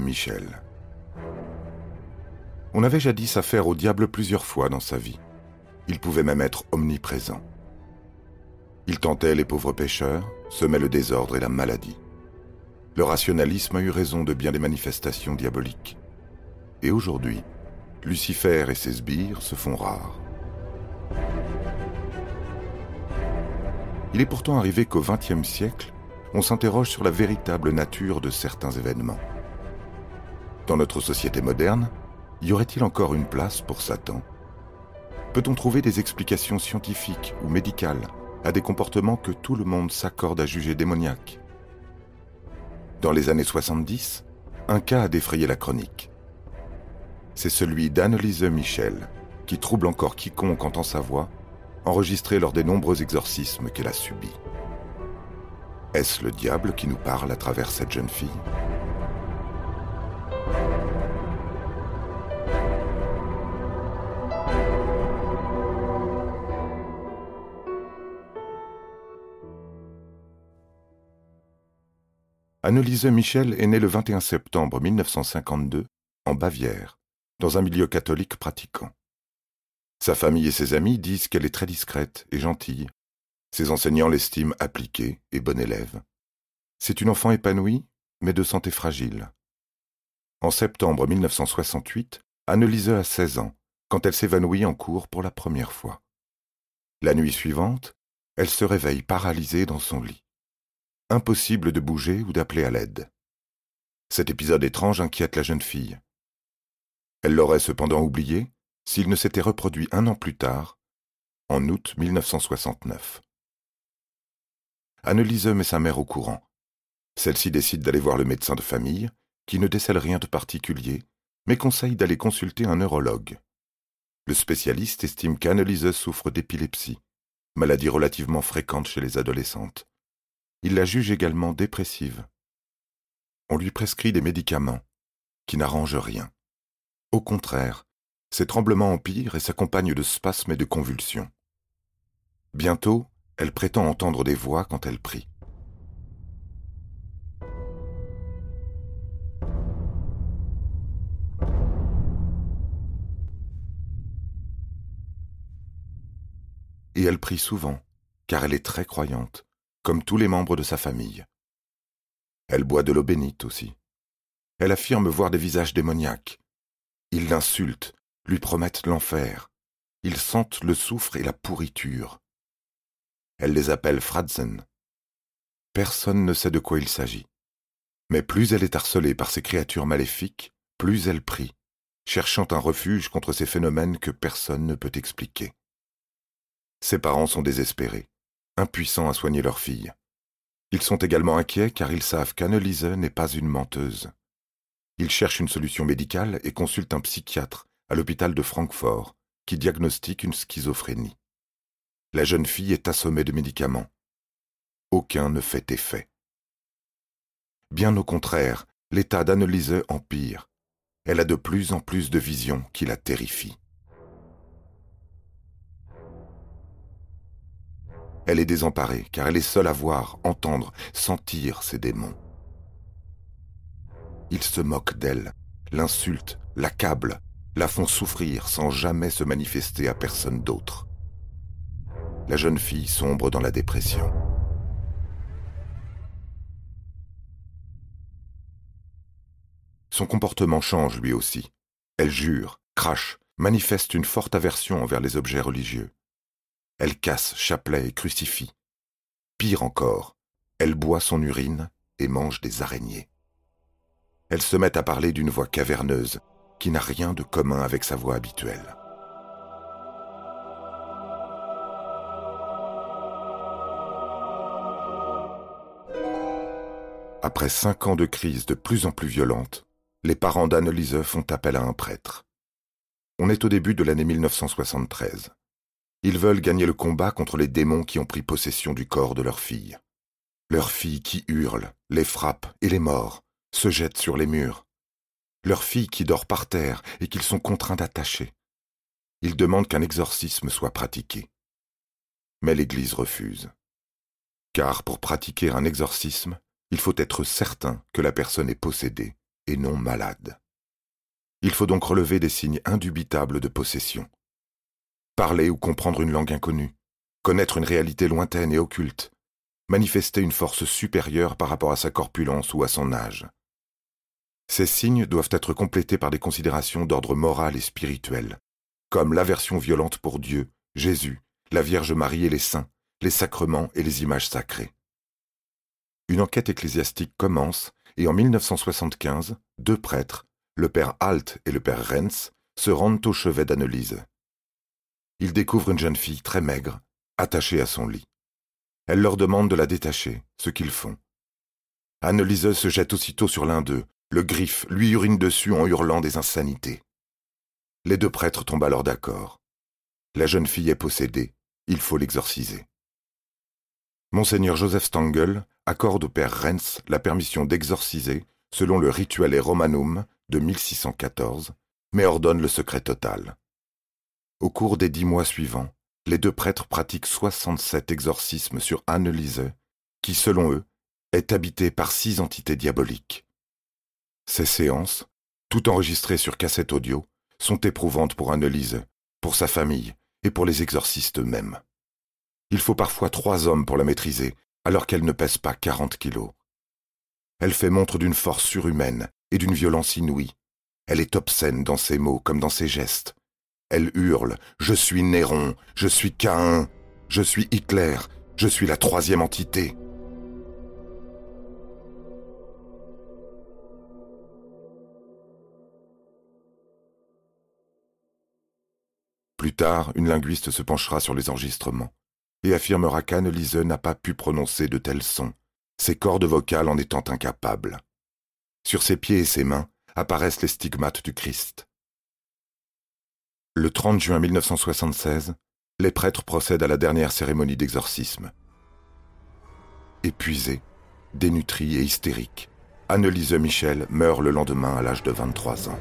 Michel. On avait jadis affaire au diable plusieurs fois dans sa vie. Il pouvait même être omniprésent. Il tentait les pauvres pécheurs, semait le désordre et la maladie. Le rationalisme a eu raison de bien des manifestations diaboliques. Et aujourd'hui, Lucifer et ses sbires se font rares. Il est pourtant arrivé qu'au XXe siècle, on s'interroge sur la véritable nature de certains événements. Dans notre société moderne, y aurait-il encore une place pour Satan? Peut-on trouver des explications scientifiques ou médicales à des comportements que tout le monde s'accorde à juger démoniaques? Dans les années 70, un cas a défrayé la chronique. C'est celui d'Anne-Lise Michel, qui trouble encore quiconque entend sa voix, enregistrée lors des nombreux exorcismes qu'elle a subis. Est-ce le diable qui nous parle à travers cette jeune fille? Annelise Michel est née le 21 septembre 1952 en Bavière, dans un milieu catholique pratiquant. Sa famille et ses amis disent qu'elle est très discrète et gentille. Ses enseignants l'estiment appliquée et bonne élève. C'est une enfant épanouie, mais de santé fragile. En septembre 1968, Annelise a 16 ans, quand elle s'évanouit en cours pour la première fois. La nuit suivante, elle se réveille paralysée dans son lit. Impossible de bouger ou d'appeler à l'aide. Cet épisode étrange inquiète la jeune fille. Elle l'aurait cependant oublié s'il ne s'était reproduit un an plus tard, en août 1969. Annelise met sa mère au courant. Celle-ci décide d'aller voir le médecin de famille, qui ne décèle rien de particulier, mais conseille d'aller consulter un neurologue. Le spécialiste estime qu'Annelise souffre d'épilepsie, maladie relativement fréquente chez les adolescentes. Il la juge également dépressive. On lui prescrit des médicaments, qui n'arrangent rien. Au contraire, ses tremblements empirent et s'accompagnent de spasmes et de convulsions. Bientôt, elle prétend entendre des voix quand elle prie. Et elle prie souvent, car elle est très croyante, comme tous les membres de sa famille. Elle boit de l'eau bénite aussi. Elle affirme voir des visages démoniaques. Ils l'insultent, lui promettent l'enfer. Ils sentent le soufre et la pourriture. Elle les appelle Fradzen. Personne ne sait de quoi il s'agit. Mais plus elle est harcelée par ces créatures maléfiques, plus elle prie, cherchant un refuge contre ces phénomènes que personne ne peut expliquer. Ses parents sont désespérés, impuissants à soigner leur fille. Ils sont également inquiets car ils savent qu'Annelise n'est pas une menteuse. Ils cherchent une solution médicale et consultent un psychiatre à l'hôpital de Francfort qui diagnostique une schizophrénie. La jeune fille est assommée de médicaments. Aucun ne fait effet. Bien au contraire, l'état d'Annelise empire. Elle a de plus en plus de visions qui la terrifient. Elle est désemparée car elle est seule à voir, entendre, sentir ces démons. Ils se moquent d'elle, l'insultent, l'accablent, la font souffrir sans jamais se manifester à personne d'autre. La jeune fille sombre dans la dépression. Son comportement change lui aussi. Elle jure, crache, manifeste une forte aversion envers les objets religieux. Elle casse chapelet et crucifix. Pire encore, elle boit son urine et mange des araignées. Elle se met à parler d'une voix caverneuse, qui n'a rien de commun avec sa voix habituelle. Après cinq ans de crise de plus en plus violente, les parents d'Anne-Lise font appel à un prêtre. On est au début de l'année 1973. Ils veulent gagner le combat contre les démons qui ont pris possession du corps de leur fille. Leur fille qui hurle, les frappe et les mord, se jette sur les murs. Leur fille qui dort par terre et qu'ils sont contraints d'attacher. Ils demandent qu'un exorcisme soit pratiqué. Mais l'Église refuse. Car pour pratiquer un exorcisme, il faut être certain que la personne est possédée et non malade. Il faut donc relever des signes indubitables de possession. Parler ou comprendre une langue inconnue, connaître une réalité lointaine et occulte, manifester une force supérieure par rapport à sa corpulence ou à son âge. Ces signes doivent être complétés par des considérations d'ordre moral et spirituel, comme l'aversion violente pour Dieu, Jésus, la Vierge Marie et les saints, les sacrements et les images sacrées une enquête ecclésiastique commence et en 1975, deux prêtres, le père Alt et le père Renz, se rendent au chevet d'Annelise. Ils découvrent une jeune fille très maigre, attachée à son lit. Elle leur demande de la détacher, ce qu'ils font. Annelise se jette aussitôt sur l'un d'eux, le griffe, lui urine dessus en hurlant des insanités. Les deux prêtres tombent alors d'accord. La jeune fille est possédée, il faut l'exorciser. Monseigneur Joseph Stangl accorde au père Renz la permission d'exorciser, selon le Rituale Romanum de 1614, mais ordonne le secret total. Au cours des dix mois suivants, les deux prêtres pratiquent 67 exorcismes sur Anne-Lise, qui, selon eux, est habitée par six entités diaboliques. Ces séances, tout enregistrées sur cassette audio, sont éprouvantes pour Anne-Lise, pour sa famille et pour les exorcistes eux-mêmes. Il faut parfois trois hommes pour la maîtriser, alors qu'elle ne pèse pas quarante kilos. Elle fait montre d'une force surhumaine et d'une violence inouïe. Elle est obscène dans ses mots comme dans ses gestes. Elle hurle Je suis Néron, je suis Caïn, je suis Hitler, je suis la troisième entité. Plus tard, une linguiste se penchera sur les enregistrements et affirmera qu'Anne-Lise n'a pas pu prononcer de tels sons, ses cordes vocales en étant incapables. Sur ses pieds et ses mains apparaissent les stigmates du Christ. Le 30 juin 1976, les prêtres procèdent à la dernière cérémonie d'exorcisme. Épuisée, dénutrie et hystérique, Anne-Lise Michel meurt le lendemain à l'âge de 23 ans.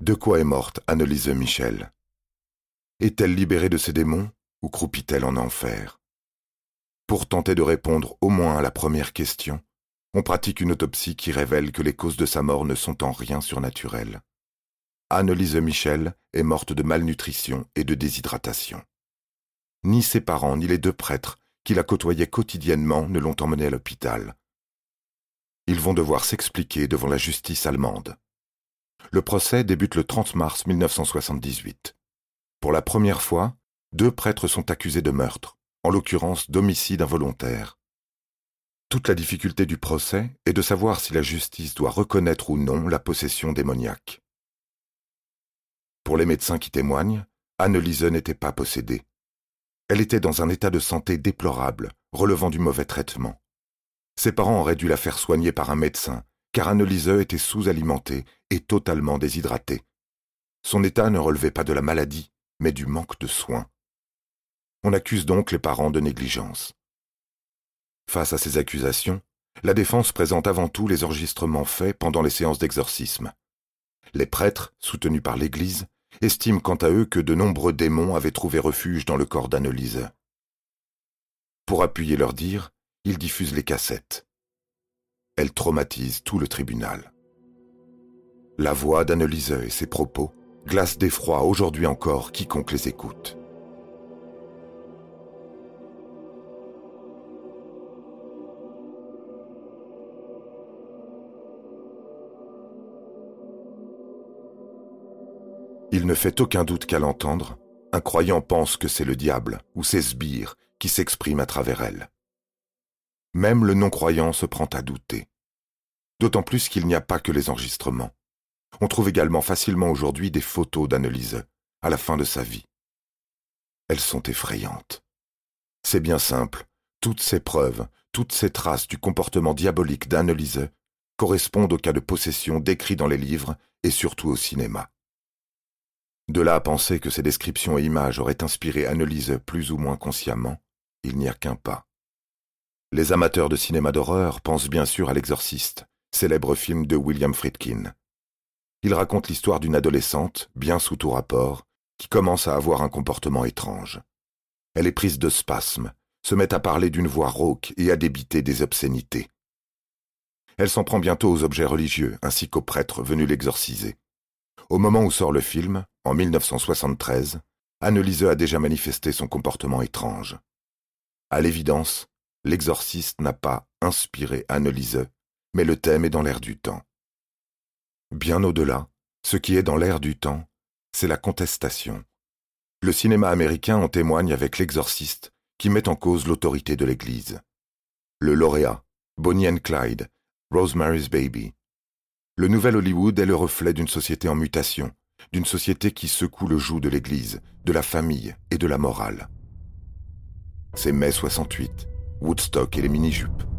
De quoi est morte Annelise Michel? Est-elle libérée de ses démons ou croupit-elle en enfer? Pour tenter de répondre au moins à la première question, on pratique une autopsie qui révèle que les causes de sa mort ne sont en rien surnaturelles. Annelise Michel est morte de malnutrition et de déshydratation. Ni ses parents ni les deux prêtres qui la côtoyaient quotidiennement ne l'ont emmenée à l'hôpital. Ils vont devoir s'expliquer devant la justice allemande. Le procès débute le 30 mars 1978. Pour la première fois, deux prêtres sont accusés de meurtre, en l'occurrence d'homicide involontaire. Toute la difficulté du procès est de savoir si la justice doit reconnaître ou non la possession démoniaque. Pour les médecins qui témoignent, Anne-Lise n'était pas possédée. Elle était dans un état de santé déplorable, relevant du mauvais traitement. Ses parents auraient dû la faire soigner par un médecin car Annelise était sous-alimentée et totalement déshydratée. Son état ne relevait pas de la maladie, mais du manque de soins. On accuse donc les parents de négligence. Face à ces accusations, la défense présente avant tout les enregistrements faits pendant les séances d'exorcisme. Les prêtres, soutenus par l'Église, estiment quant à eux que de nombreux démons avaient trouvé refuge dans le corps d'Annelise. Pour appuyer leur dire, ils diffusent les cassettes. Elle traumatise tout le tribunal. La voix d'Annelise et ses propos glacent d'effroi aujourd'hui encore quiconque les écoute. Il ne fait aucun doute qu'à l'entendre, un croyant pense que c'est le diable ou ses sbires qui s'expriment à travers elle. Même le non-croyant se prend à douter. D'autant plus qu'il n'y a pas que les enregistrements. On trouve également facilement aujourd'hui des photos d'Annelise, à la fin de sa vie. Elles sont effrayantes. C'est bien simple, toutes ces preuves, toutes ces traces du comportement diabolique d'Annelise correspondent au cas de possession décrit dans les livres et surtout au cinéma. De là à penser que ces descriptions et images auraient inspiré Annelise plus ou moins consciemment, il n'y a qu'un pas. Les amateurs de cinéma d'horreur pensent bien sûr à L'Exorciste, célèbre film de William Friedkin. Il raconte l'histoire d'une adolescente, bien sous tout rapport, qui commence à avoir un comportement étrange. Elle est prise de spasmes, se met à parler d'une voix rauque et à débiter des obscénités. Elle s'en prend bientôt aux objets religieux ainsi qu'aux prêtres venus l'exorciser. Au moment où sort le film, en 1973, Annelise a déjà manifesté son comportement étrange. À l'évidence, l'exorciste n'a pas inspiré Annelise, mais le thème est dans l'air du temps. Bien au-delà, ce qui est dans l'air du temps, c'est la contestation. Le cinéma américain en témoigne avec l'exorciste, qui met en cause l'autorité de l'Église. Le lauréat, Bonnie and Clyde, Rosemary's Baby. Le nouvel Hollywood est le reflet d'une société en mutation, d'une société qui secoue le joug de l'Église, de la famille et de la morale. C'est mai 68, Woodstock et les mini-jupes.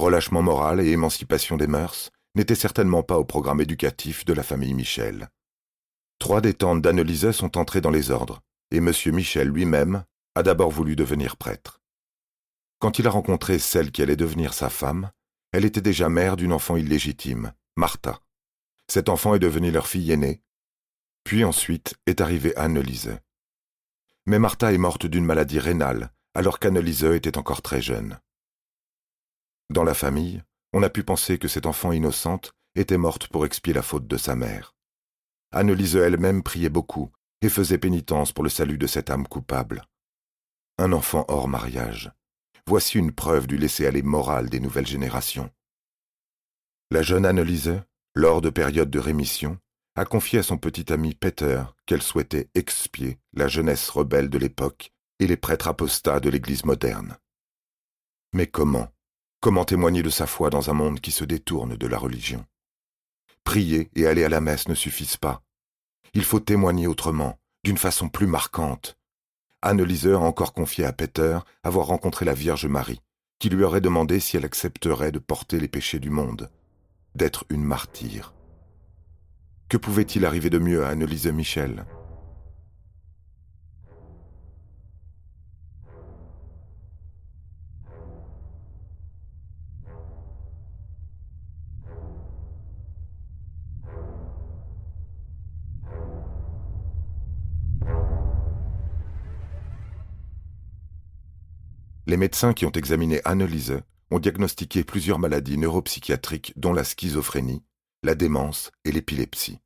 Relâchement moral et émancipation des mœurs n'étaient certainement pas au programme éducatif de la famille Michel. Trois des tantes d'Annelise sont entrées dans les ordres, et M. Michel lui-même a d'abord voulu devenir prêtre. Quand il a rencontré celle qui allait devenir sa femme, elle était déjà mère d'une enfant illégitime, Martha. Cet enfant est devenu leur fille aînée, puis ensuite est arrivée Annelise. Mais Martha est morte d'une maladie rénale, alors qu'Annelise était encore très jeune. Dans la famille, on a pu penser que cette enfant innocente était morte pour expier la faute de sa mère. Annelise elle-même priait beaucoup et faisait pénitence pour le salut de cette âme coupable. Un enfant hors mariage. Voici une preuve du laisser-aller moral des nouvelles générations. La jeune Annelise, lors de périodes de rémission, a confié à son petit ami Peter qu'elle souhaitait expier la jeunesse rebelle de l'époque et les prêtres apostats de l'Église moderne. Mais comment Comment témoigner de sa foi dans un monde qui se détourne de la religion? Prier et aller à la messe ne suffisent pas. Il faut témoigner autrement, d'une façon plus marquante, Anne a encore confié à Peter avoir rencontré la Vierge Marie, qui lui aurait demandé si elle accepterait de porter les péchés du monde, d'être une martyre. Que pouvait-il arriver de mieux à Annelise Michel? Les médecins qui ont examiné Annelise ont diagnostiqué plusieurs maladies neuropsychiatriques dont la schizophrénie, la démence et l'épilepsie.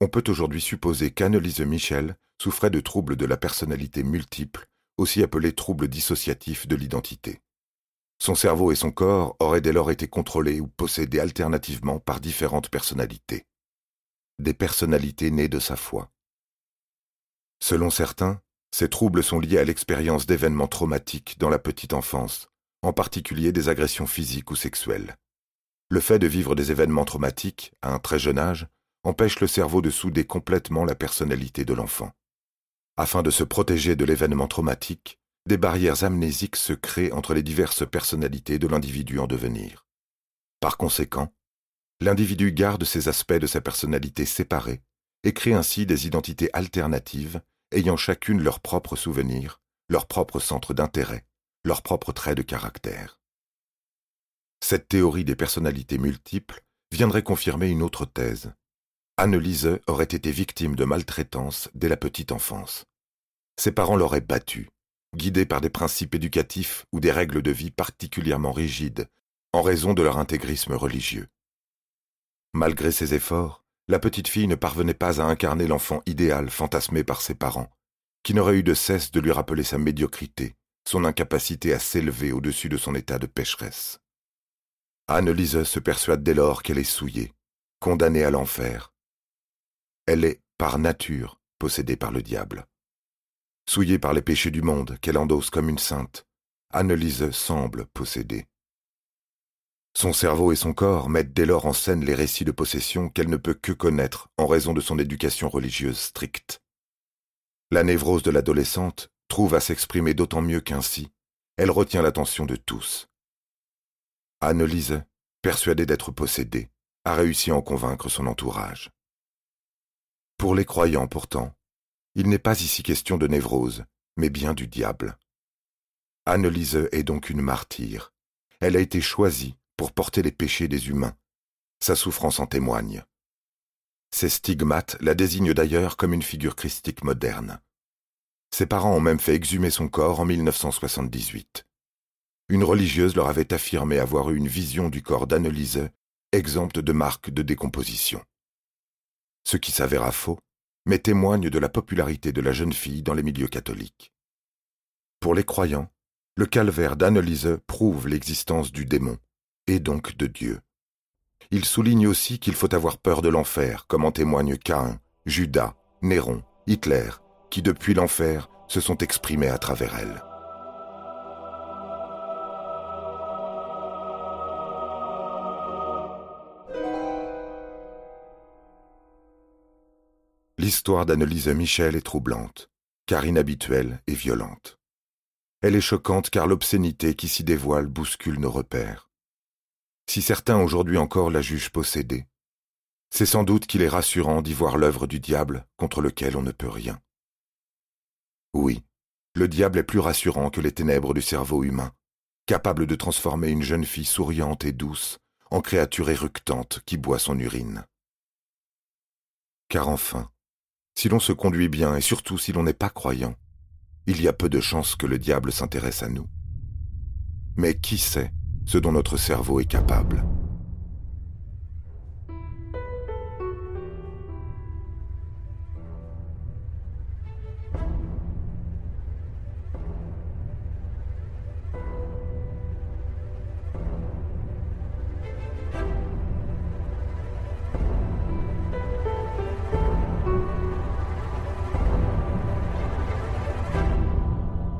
On peut aujourd'hui supposer qu'Annelise Michel souffrait de troubles de la personnalité multiple, aussi appelés troubles dissociatifs de l'identité. Son cerveau et son corps auraient dès lors été contrôlés ou possédés alternativement par différentes personnalités. Des personnalités nées de sa foi. Selon certains, ces troubles sont liés à l'expérience d'événements traumatiques dans la petite enfance, en particulier des agressions physiques ou sexuelles. Le fait de vivre des événements traumatiques, à un très jeune âge, empêche le cerveau de souder complètement la personnalité de l'enfant. Afin de se protéger de l'événement traumatique, des barrières amnésiques se créent entre les diverses personnalités de l'individu en devenir. Par conséquent, l'individu garde ces aspects de sa personnalité séparés et crée ainsi des identités alternatives ayant chacune leurs propres souvenirs, leur propre centre d'intérêt, leurs propres traits de caractère. Cette théorie des personnalités multiples viendrait confirmer une autre thèse. Annelise aurait été victime de maltraitance dès la petite enfance. Ses parents l'auraient battue, guidée par des principes éducatifs ou des règles de vie particulièrement rigides, en raison de leur intégrisme religieux. Malgré ses efforts, la petite fille ne parvenait pas à incarner l'enfant idéal fantasmé par ses parents, qui n'aurait eu de cesse de lui rappeler sa médiocrité, son incapacité à s'élever au-dessus de son état de pécheresse. Anne-Lise se persuade dès lors qu'elle est souillée, condamnée à l'enfer. Elle est, par nature, possédée par le diable. Souillée par les péchés du monde qu'elle endosse comme une sainte, Anne-Lise semble possédée. Son cerveau et son corps mettent dès lors en scène les récits de possession qu'elle ne peut que connaître en raison de son éducation religieuse stricte. La névrose de l'adolescente trouve à s'exprimer d'autant mieux qu'ainsi, elle retient l'attention de tous. Anne-Lise, persuadée d'être possédée, a réussi à en convaincre son entourage. Pour les croyants, pourtant, il n'est pas ici question de névrose, mais bien du diable. Anne-Lise est donc une martyre. Elle a été choisie pour porter les péchés des humains. Sa souffrance en témoigne. Ses stigmates la désignent d'ailleurs comme une figure christique moderne. Ses parents ont même fait exhumer son corps en 1978. Une religieuse leur avait affirmé avoir eu une vision du corps d'Annelise, exempte de marques de décomposition. Ce qui s'avéra faux, mais témoigne de la popularité de la jeune fille dans les milieux catholiques. Pour les croyants, le calvaire d'Annelise prouve l'existence du démon, et donc de Dieu. Il souligne aussi qu'il faut avoir peur de l'enfer, comme en témoignent Cain, Judas, Néron, Hitler, qui depuis l'enfer se sont exprimés à travers elle. L'histoire d'Annelise Michel est troublante, car inhabituelle et violente. Elle est choquante car l'obscénité qui s'y dévoile bouscule nos repères. Si certains aujourd'hui encore la jugent possédée, c'est sans doute qu'il est rassurant d'y voir l'œuvre du diable contre lequel on ne peut rien. Oui, le diable est plus rassurant que les ténèbres du cerveau humain, capable de transformer une jeune fille souriante et douce en créature éructante qui boit son urine. Car enfin, si l'on se conduit bien et surtout si l'on n'est pas croyant, il y a peu de chances que le diable s'intéresse à nous. Mais qui sait ce dont notre cerveau est capable.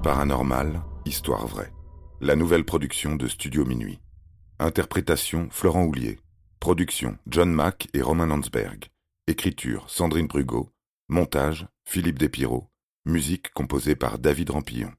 Paranormal, histoire vraie. La nouvelle production de Studio Minuit. Interprétation Florent Houlier. Production John Mack et Romain Landsberg. Écriture Sandrine Brugot. Montage Philippe Despiraux. Musique composée par David Rampillon.